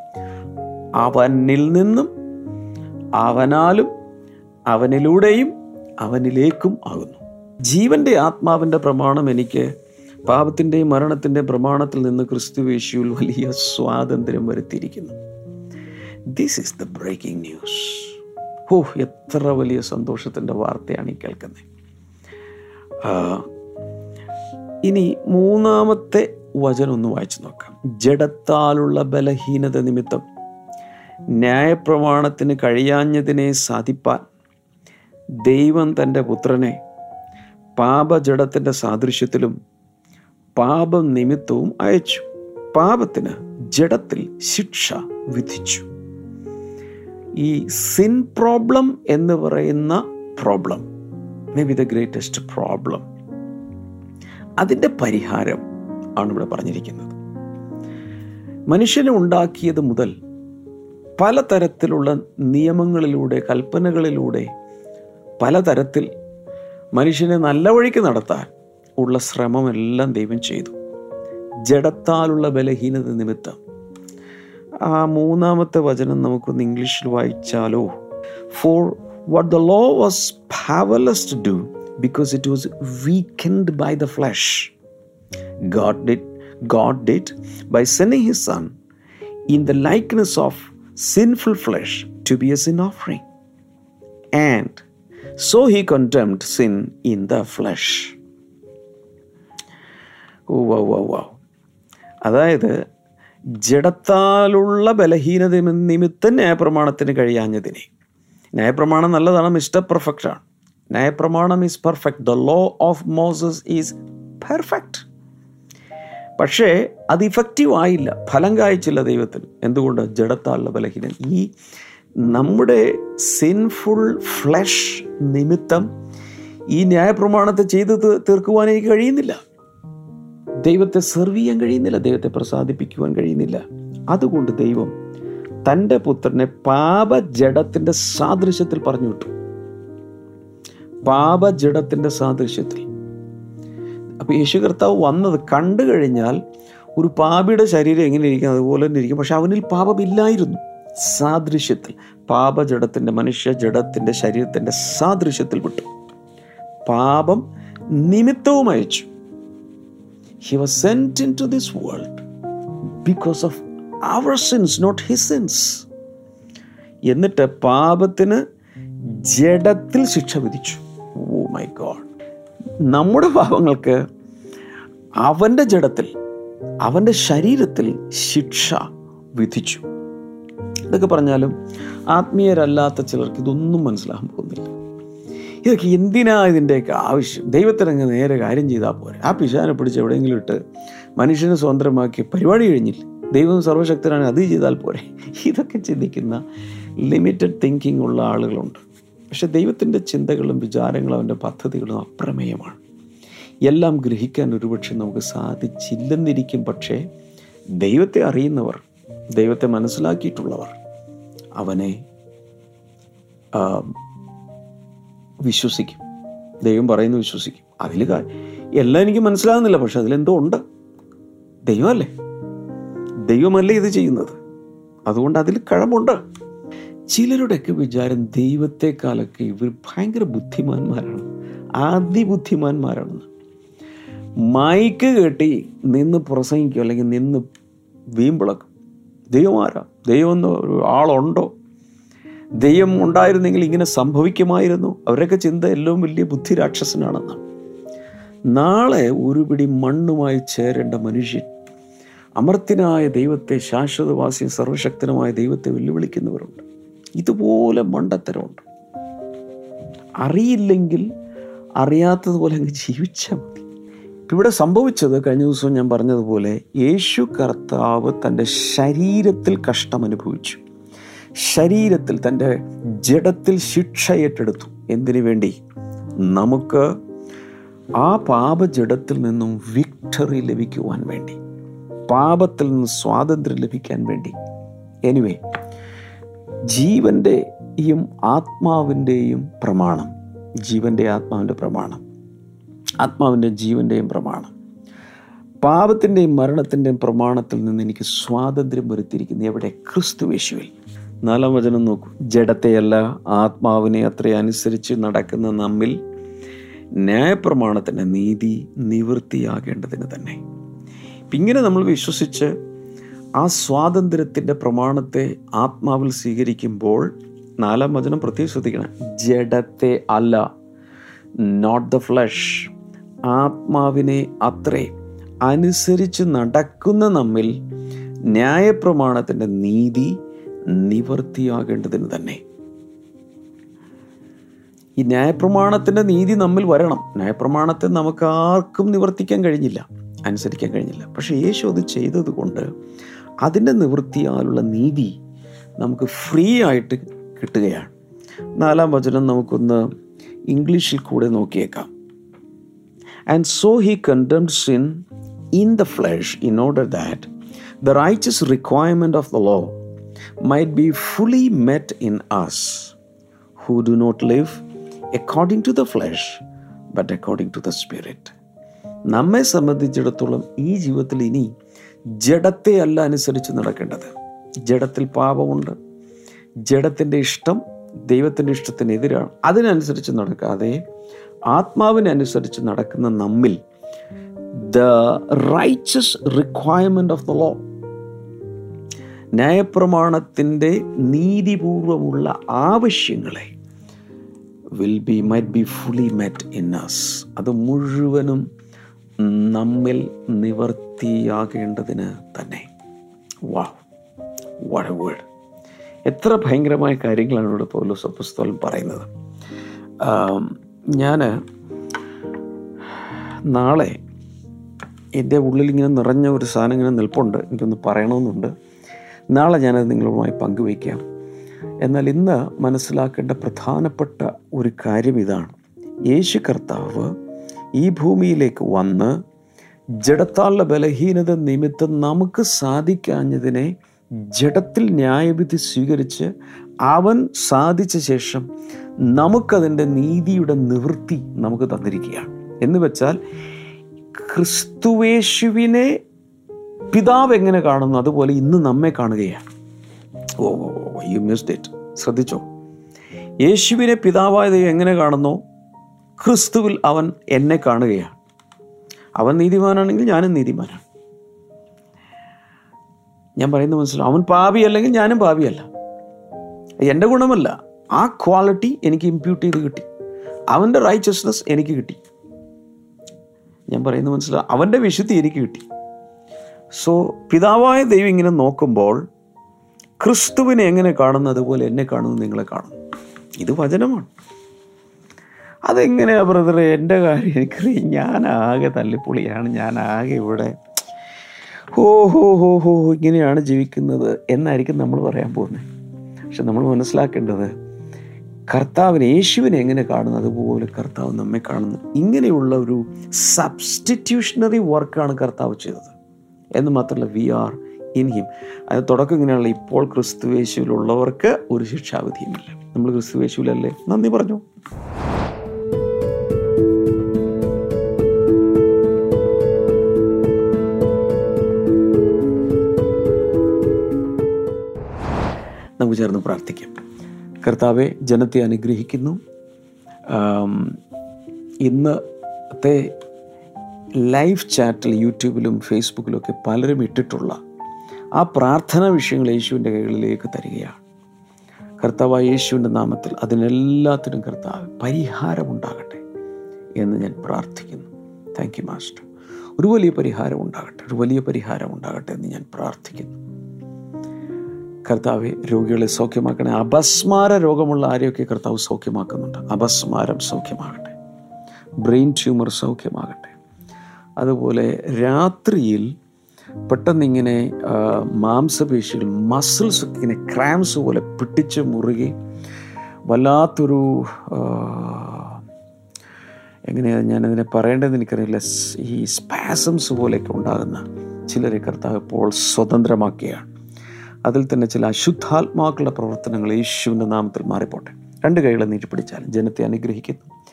അവനിൽ നിന്നും അവനാലും അവനിലൂടെയും അവനിലേക്കും ആകുന്നു. ജീവന്റെ ആത്മാവിന്റെ പ്രമാണം എനിക്ക് പാപത്തിന്റെയും മരണത്തിന്റെയും പ്രമാണത്തിൽ നിന്ന് ക്രിസ്തുവേശുവിൽ വലിയ സ്വാതന്ത്ര്യം വരുത്തിയിരിക്കുന്നു. This is the breaking news ഓ എത്ര വലിയ സന്തോഷത്തിന്റെ വാർത്തയാണ് ഈ കേൾക്കുന്നത്. ഇനി മൂന്നാമത്തെ വചനം ഒന്ന് വായിച്ചു നോക്കാം. ജഡത്താലുള്ള ബലഹീനത നിമിത്തം ന്യായപ്രമാണത്തിന് കഴിയാഞ്ഞതിനെ സാധിപ്പാൻ ദൈവം തന്റെ പുത്രനെ പാപജടത്തിന്റെ സാദൃശ്യത്തിലും പാപം നിമിത്തവും അയച്ചു. പാപത്തിന് ജഡത്തിൽ ശിക്ഷ വിധിച്ചു. ഈ സിൻ പ്രോബ്ലം എന്ന് പറയുന്ന problem may be the greatest problem അതിന്റെ പരിഹാരം ആണ് ഇവിടെ പറഞ്ഞിരിക്കുന്നത്. മനുഷ്യനെ ഉണ്ടാക്കിയത് മുതൽ പലതരത്തിലുള്ള നിയമങ്ങളിലൂടെ കൽപ്പനകളിലൂടെ പലതരത്തിൽ മനുഷ്യനെ നല്ല വഴിക്ക് നടത്താൻ ഉള്ള ശ്രമമെല്ലാം ദൈവം ചെയ്തു. ജഡത്താലുള്ള ബലഹീനത നിമിത്തം. ആ മൂന്നാമത്തെ വചനം നമുക്കൊന്ന് ഇംഗ്ലീഷിൽ വായിച്ചാലോ? For what the law was powerless to do because it was weakened by the flesh God did God did by സെനി his son in the likeness of sinful flesh to be a sin offering and so he condemned sin in the flesh. Wow wow wow. അതായത് ജഡത്താലുള്ള ബലഹീനത നിമിത്തം ന്യായപ്രമാണത്തിന് കഴിയാഞ്ഞതിനെ. ന്യായപ്രമാണം നല്ലതാണ് mister perfect ആണ്. ന്യായപ്രമാണം is perfect the law of Moses is perfect പക്ഷേ അത് ഇഫക്റ്റീവ് ആയില്ല. ഫലം കായ്ച്ചില്ല ദൈവത്തിന്. എന്തുകൊണ്ട്? ജഡത്താലുള്ള ബലഹീനം ഈ നമ്മുടെ സിൻഫുൾ ഫ്ലഷ് നിമിത്തം ഈ ന്യായപ്രമാണത്തെ ചെയ്ത് തീർക്കുവാൻ എനിക്ക് കഴിയുന്നില്ല. ദൈവത്തെ സെർവ് ചെയ്യാൻ കഴിയുന്നില്ല. ദൈവത്തെ പ്രസാദിപ്പിക്കുവാൻ കഴിയുന്നില്ല. അതുകൊണ്ട് ദൈവം തന്റെ പുത്രനെ പാപജടത്തിന്റെ സാദൃശ്യത്തിൽ പറഞ്ഞു വിട്ടു. പാപജടത്തിന്റെ സാദൃശ്യത്തിൽ. അപ്പോൾ യേശു കർത്താവ് വന്നത് കണ്ടു കഴിഞ്ഞാൽ ഒരു പാപിയുടെ ശരീരം എങ്ങനെ ഇരിക്കും? അതുപോലെ തന്നെ ഇരിക്കും. പക്ഷെ അവനിൽ പാപമില്ലായിരുന്നു. സാദൃശ്യത്തിൽ പാപജടത്തിന്റെ മനുഷ്യ ജഡത്തിന്റെ ശരീരത്തിന്റെ സാദൃശ്യത്തിൽ വിട്ടു പാപം നിമിത്തവും അയച്ചു. He was sent into this world because of our sins not his sins എന്നിട്ട് പാപത്തിന് ജഡത്തിൽ ശിക്ഷ വിധിച്ചു. ഓ മൈ ഗോഡ് നമ്മുടെ പാപങ്ങൾക്ക് അവന്റെ ജഡത്തിൽ അവന്റെ ശരീരത്തിൽ ശിക്ഷ വിധിച്ചു. ഇതൊക്കെ പറഞ്ഞാലും ആത്മീയരല്ലാത്ത ചിലർക്ക് ഇതൊന്നും മനസ്സിലാകാൻ പോകുന്നില്ല. ഇതൊക്കെ എന്തിനാ ഇതിന്റെയൊക്കെ ആവശ്യം? ദൈവത്തിനങ്ങ് നേരെ കാര്യം ചെയ്താൽ പോരെ. ആ പിശാനെ പിടിച്ച് എവിടെയെങ്കിലും ഇട്ട് മനുഷ്യനെ സ്വതന്ത്രമാക്കി പരിപാടി കഴിഞ്ഞില്ല? ദൈവം സർവശക്തനാണ് അത് ചെയ്താൽ പോരെ. ഇതൊക്കെ ചിന്തിക്കുന്ന ലിമിറ്റഡ് തിങ്കിങ് ഉള്ള ആളുകളുണ്ട്. പക്ഷേ ദൈവത്തിന്റെ ചിന്തകളും വിചാരങ്ങളും അവന്റെ പദ്ധതികളും അപ്രമേയമാണ്. എല്ലാം ഗ്രഹിക്കാൻ ഒരുപക്ഷെ നമുക്ക് സാധിച്ചില്ലെന്നിരിക്കും. പക്ഷേ ദൈവത്തെ അറിയുന്നവർ ദൈവത്തെ മനസ്സിലാക്കിയിട്ടുള്ളവർ അവനെ വിശ്വസിക്കും. ദൈവം പറയുന്നു വിശ്വസിക്കും. അതിൽ എല്ലാം എനിക്ക് മനസ്സിലാകുന്നില്ല പക്ഷെ അതിലെന്തോ ഉണ്ട്. ദൈവമല്ലേ? ദൈവമല്ലേ ഇത് ചെയ്യുന്നത്? അതുകൊണ്ട് അതിൽ കഴമുണ്ട് ചിലരുടെയൊക്കെ വിചാരം ദൈവത്തെക്കാളൊക്കെ ഇവർ ഭയങ്കര ബുദ്ധിമാന്മാരാണ്. ആദിബുദ്ധിമാന്മാരാണെന്ന് മൈക്ക് കെട്ടി നിന്ന് പ്രസംഗിക്കും അല്ലെങ്കിൽ നിന്ന് വീമ്പിളക്കും. ദൈവം ആരാ ദൈവം എന്ന് ആളുണ്ടോ? ദൈവം ഉണ്ടായിരുന്നെങ്കിൽ ഇങ്ങനെ സംഭവിക്കുമായിരുന്നു. അവരൊക്കെ ചിന്ത എല്ലാം വലിയ ബുദ്ധി രാക്ഷസനാണെന്നാണ് നാളെ ഒരു പിടി മണ്ണുമായി ചേരേണ്ട മനുഷ്യൻ അമർത്തിനായ ദൈവത്തെ ശാശ്വതവാസിയും സർവശക്തനുമായ ദൈവത്തെ വെല്ലുവിളിക്കുന്നവരുണ്ട്. ഇതുപോലെ മണ്ടത്തരമുണ്ട്. അറിയില്ലെങ്കിൽ അറിയാത്തതുപോലെ അങ്ങ് ജീവിച്ചാൽ മതി. ഇവിടെ സംഭവിച്ചത് കഴിഞ്ഞ ദിവസം ഞാൻ പറഞ്ഞതുപോലെ യേശു കർത്താവ് തന്റെ ശരീരത്തിൽ കഷ്ടം അനുഭവിച്ചു. ശരീരത്തിൽ തന്റെ ജഡത്തിൽ ശിക്ഷ ഏറ്റെടുത്തു. എന്തിനു വേണ്ടി? നമുക്ക് ആ പാപ ജഡത്തിൽ നിന്നും വിക്ടറി ലഭിക്കുവാൻ വേണ്ടി. പാപത്തിൽ നിന്ന് സ്വാതന്ത്ര്യം ലഭിക്കാൻ വേണ്ടി. എനിവേ ജീവന്റെയും ആത്മാവിന്റെയും പ്രമാണം ജീവന്റെ ആത്മാവിന്റെ പ്രമാണം. ആത്മാവിന്റെ ജീവന്റെയും പ്രമാണം. പാപത്തിന്റെയും മരണത്തിന്റെയും പ്രമാണത്തിൽ നിന്ന് എനിക്ക് സ്വാതന്ത്ര്യം വരുത്തിയിരിക്കുന്നു. എവിടെ? ക്രിസ്തു യേശുവിൽ. നാലാം വചനം നോക്കൂ. ജഡത്തെയല്ല ആത്മാവിനെ അത്ര അനുസരിച്ച് നടക്കുന്ന നമ്മിൽ ന്യായപ്രമാണത്തിന്റെ നീതി നിവൃത്തിയാകേണ്ടതിന് തന്നെ. ഇങ്ങനെ നമ്മൾ വിശ്വസിച്ച് ആ സ്വാതന്ത്ര്യത്തിന്റെ പ്രമാണത്തെ ആത്മാവിൽ സ്വീകരിക്കുമ്പോൾ നാലാം വചനം പ്രത്യേകം ശ്രദ്ധിക്കണം. ജഡത്തെ അല്ല നോട്ട് ദ ഫ്ലഷ് ആത്മാവിനെ അത്രേ അനുസരിച്ച് നടക്കുന്ന നമ്മിൽ ന്യായപ്രമാണത്തിന്റെ നീതി നിവർത്തിയാകേണ്ടതിന് തന്നെ. ഈ ന്യായപ്രമാണത്തിന്റെ നീതി നമ്മിൽ വരണം. ന്യായപ്രമാണത്തെ നമുക്ക് ആർക്കും നിവർത്തിക്കാൻ കഴിഞ്ഞില്ല അനുസരിക്കാൻ കഴിഞ്ഞില്ല. പക്ഷേ യേശു അത് ചെയ്തതുകൊണ്ട് അതിന്റെ നിവൃത്തിയാലുള്ള നീതി നമുക്ക് ഫ്രീ ആയിട്ട് കിട്ടുകയാണ്. നാലാം വചനം നമുക്കൊന്ന് ഇംഗ്ലീഷിൽ കൂടെ നോക്കിയേക്കാം. And so he condemned sin in the flesh in order that the righteous requirement of the law might be fully met in us who do not live according to the flesh but according to the spirit നമ്മെ സംബന്ധിച്ചിടത്തോളം ഈ ജീവിതത്തിൽ ഇനി ജഡത്തെ അല്ല അനുസരിച്ച് നടക്കേണ്ടത്. ജഡത്തിൽ പാപമുണ്ട്. ജഡത്തിന്റെ ഇഷ്ടം ദൈവത്തിന്റെ ഇഷ്ടത്തിനെതിരാണ് അതിനനുസരിച്ച് നടക്കാതെ ആത്മാവിനനുസരിച്ച് നടക്കുന്ന നമ്മിൽ the righteous requirement of the law ന്യായപ്രമാണത്തിന്റെ നീതിപൂർവമുള്ള ആവശ്യങ്ങളെ will be might be fully met in us അത് മുഴുവനും നമ്മിൽ നിവർത്തിയാകേണ്ടതിന് തന്നെ. വാ വാഴ വേർഡ് എത്ര ഭയങ്കരമായ കാര്യങ്ങളാണ് ഇവിടെ പൗലോസ് അപ്പസ്തോലൻ പറയുന്നത്. ഞാൻ നാളെ എന്റെ ഉള്ളിൽ ഇങ്ങനെ നിറഞ്ഞ ഒരു സാധനം ഇങ്ങനെ നിൽപ്പുണ്ട്. എനിക്കൊന്ന് പറയണമെന്നുണ്ട്. നാളെ ഞാനത് നിങ്ങളുമായി പങ്കുവയ്ക്കാം. എന്നാൽ ഇന്ന് മനസ്സിലാക്കേണ്ട പ്രധാനപ്പെട്ട ഒരു കാര്യം ഇതാണ്. യേശു കർത്താവ് ഈ ഭൂമിയിലേക്ക് വന്ന് ജഡത്താലുള്ള ബലഹീനത നിമിത്തം നമുക്ക് സാധിക്കാഞ്ഞതിനെ ജഡത്തിൽ ന്യായവിധി സ്വീകരിച്ച് അവൻ സാധിച്ച ശേഷം നമുക്കതിന്റെ നീതിയുടെ നിവൃത്തി നമുക്ക് തന്നിരിക്കുകയാണ്. എന്ന് വെച്ചാൽ ക്രിസ്തുവേശുവിനെ പിതാവ് എങ്ങനെ കാണുന്നു? അതുപോലെ ഇന്ന് നമ്മെ കാണുകയാണ്. ഓ യു മിസ്ഡ് ഇറ്റ് ശ്രദ്ധിച്ചോ? യേശുവിനെ പിതാവായ ദൈവം എങ്ങനെ കാണുന്നു? ക്രിസ്തുവിൽ അവൻ എന്നെ കാണുകയാണ്. അവൻ നീതിമാനാണെങ്കിൽ ഞാനും നീതിമാനാണ്. ഞാൻ പറയുന്നത് മനസ്സിലാവും. അവൻ പാപി അല്ലെങ്കിൽ ഞാനും പാപിയല്ല. എന്റെ ഗുണമല്ല ആ ക്വാളിറ്റി എനിക്ക് ഇമ്പ്യൂട്ട് ചെയ്ത് കിട്ടി. അവന്റെ റൈച്ചസ്നെസ് എനിക്ക് കിട്ടി. ഞാൻ പറയുന്നത് മനസ്സിലാവും അവന്റെ വിശുദ്ധി എനിക്ക് കിട്ടി. സോ പിതാവായ ദൈവം ഇങ്ങനെ നോക്കുമ്പോൾ ക്രിസ്തുവിനെ എങ്ങനെ കാണുന്നു അതുപോലെ എന്നെ കാണുന്നു നിങ്ങളെ കാണുന്നു. ഇത് വചനമാണ്. അതെങ്ങനെയാ ബ്രദറെ? എന്റെ കാര്യം എനിക്കറിയാം. ഞാൻ ആകെ തല്ലിപ്പൊളിയാണ് ഞാൻ ആകെ ഇവിടെ ഹോ ഹോ ഹോ ഹോ ഇങ്ങനെയാണ് ജീവിക്കുന്നത് എന്നായിരിക്കും നമ്മൾ പറയാൻ പോകുന്നത്. പക്ഷെ നമ്മൾ മനസ്സിലാക്കേണ്ടത് കർത്താവിനെ യേശുവിനെ എങ്ങനെ കാണുന്നു? അതുപോലെ കർത്താവ് നമ്മെ കാണുന്നു. ഇങ്ങനെയുള്ള ഒരു സബ്സ്റ്റിറ്റ്യൂഷണറി വർക്കാണ് കർത്താവ് ചെയ്തത്. എന്ന് മാത്രമല്ല വി ആർ ഇൻ ഹിം അത് തുടക്കം ഇങ്ങനെയുള്ള ഇപ്പോൾ ക്രിസ്തുവേശുവിലുള്ളവർക്ക് ഒരു ശിക്ഷാവിധിയുമില്ല. നമ്മൾ ക്രിസ്തുവേശുവിലല്ലേ നന്ദി പറഞ്ഞു. ചേർന്ന് പ്രാർത്ഥിക്കാം. കർത്താവെ ജനത്തെ അനുഗ്രഹിക്കുന്നു. ഇന്നത്തെ ലൈവ് ചാറ്റിൽ യൂട്യൂബിലും ഫേസ്ബുക്കിലും ഒക്കെ പലരും ഇട്ടിട്ടുള്ള ആ പ്രാർത്ഥന വിഷയങ്ങൾ യേശുവിന്റെ കൈകളിലേക്ക് തരികയാണ്. കർത്താവ് യേശുവിന്റെ നാമത്തിൽ അതിനെല്ലാത്തിനും കർത്താവ് പരിഹാരമുണ്ടാകട്ടെ എന്ന് ഞാൻ പ്രാർത്ഥിക്കുന്നു. താങ്ക് യു മാസ്റ്റർ ഒരു വലിയ പരിഹാരം ഉണ്ടാകട്ടെ ഒരു വലിയ പരിഹാരം ഉണ്ടാകട്ടെ എന്ന് ഞാൻ പ്രാർത്ഥിക്കുന്നു. കർത്താവെ രോഗികളെ സൗഖ്യമാക്കണേ. അപസ്മാര രോഗമുള്ള ആരെയൊക്കെ കർത്താവ് സൗഖ്യമാക്കുന്നുണ്ട്? അപസ്മാരം സൗഖ്യമാകട്ടെ. ബ്രെയിൻ ട്യൂമർ സൗഖ്യമാകട്ടെ. അതുപോലെ രാത്രിയിൽ പെട്ടെന്നിങ്ങനെ മാംസപേശികൾ മസിൽസ് ഇങ്ങനെ ക്രാംസ് പോലെ പിടിച്ച് മുറുകി വല്ലാത്തൊരു എങ്ങനെയാണ് ഞാനതിനെ പറയേണ്ടതെന്ന് എനിക്കറിയില്ല. ഈ സ്പാസംസ് പോലെയൊക്കെ ഉണ്ടാകുന്ന ചിലരെ കർത്താവ് ഇപ്പോൾ സ്വതന്ത്രമാക്കുകയാണ്. അതിൽ തന്നെ ചില അശുദ്ധാത്മാക്കളുടെ പ്രവർത്തനങ്ങൾ യേശുവിന്റെ നാമത്തിൽ മാറിപ്പോട്ടെ. രണ്ട് കൈകളെ നീട്ടിപ്പിടിച്ചാൽ ജനത്തെ അനുഗ്രഹിക്കുന്നു.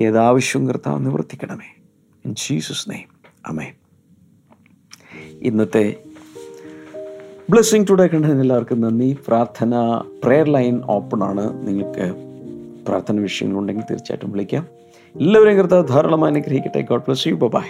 ഏതാവശ്യവും കർത്താവ് നിവർത്തിക്കണമേ. ഇൻ ജീസസ് നെയ്മ് അമേ ഇന്നത്തെ ബ്ലെസ്സിങ് ടുഡേ കണ്ടതിന് എല്ലാവർക്കും നന്ദി. പ്രാർത്ഥന പ്രെയർ ലൈൻ ഓപ്പൺ ആണ്. നിങ്ങൾക്ക് പ്രാർത്ഥന വിഷയങ്ങളുണ്ടെങ്കിൽ തീർച്ചയായിട്ടും വിളിക്കാം. എല്ലാവരെയും കർത്താവ് ധാരാളമായി അനുഗ്രഹിക്കട്ടെ. God bless you by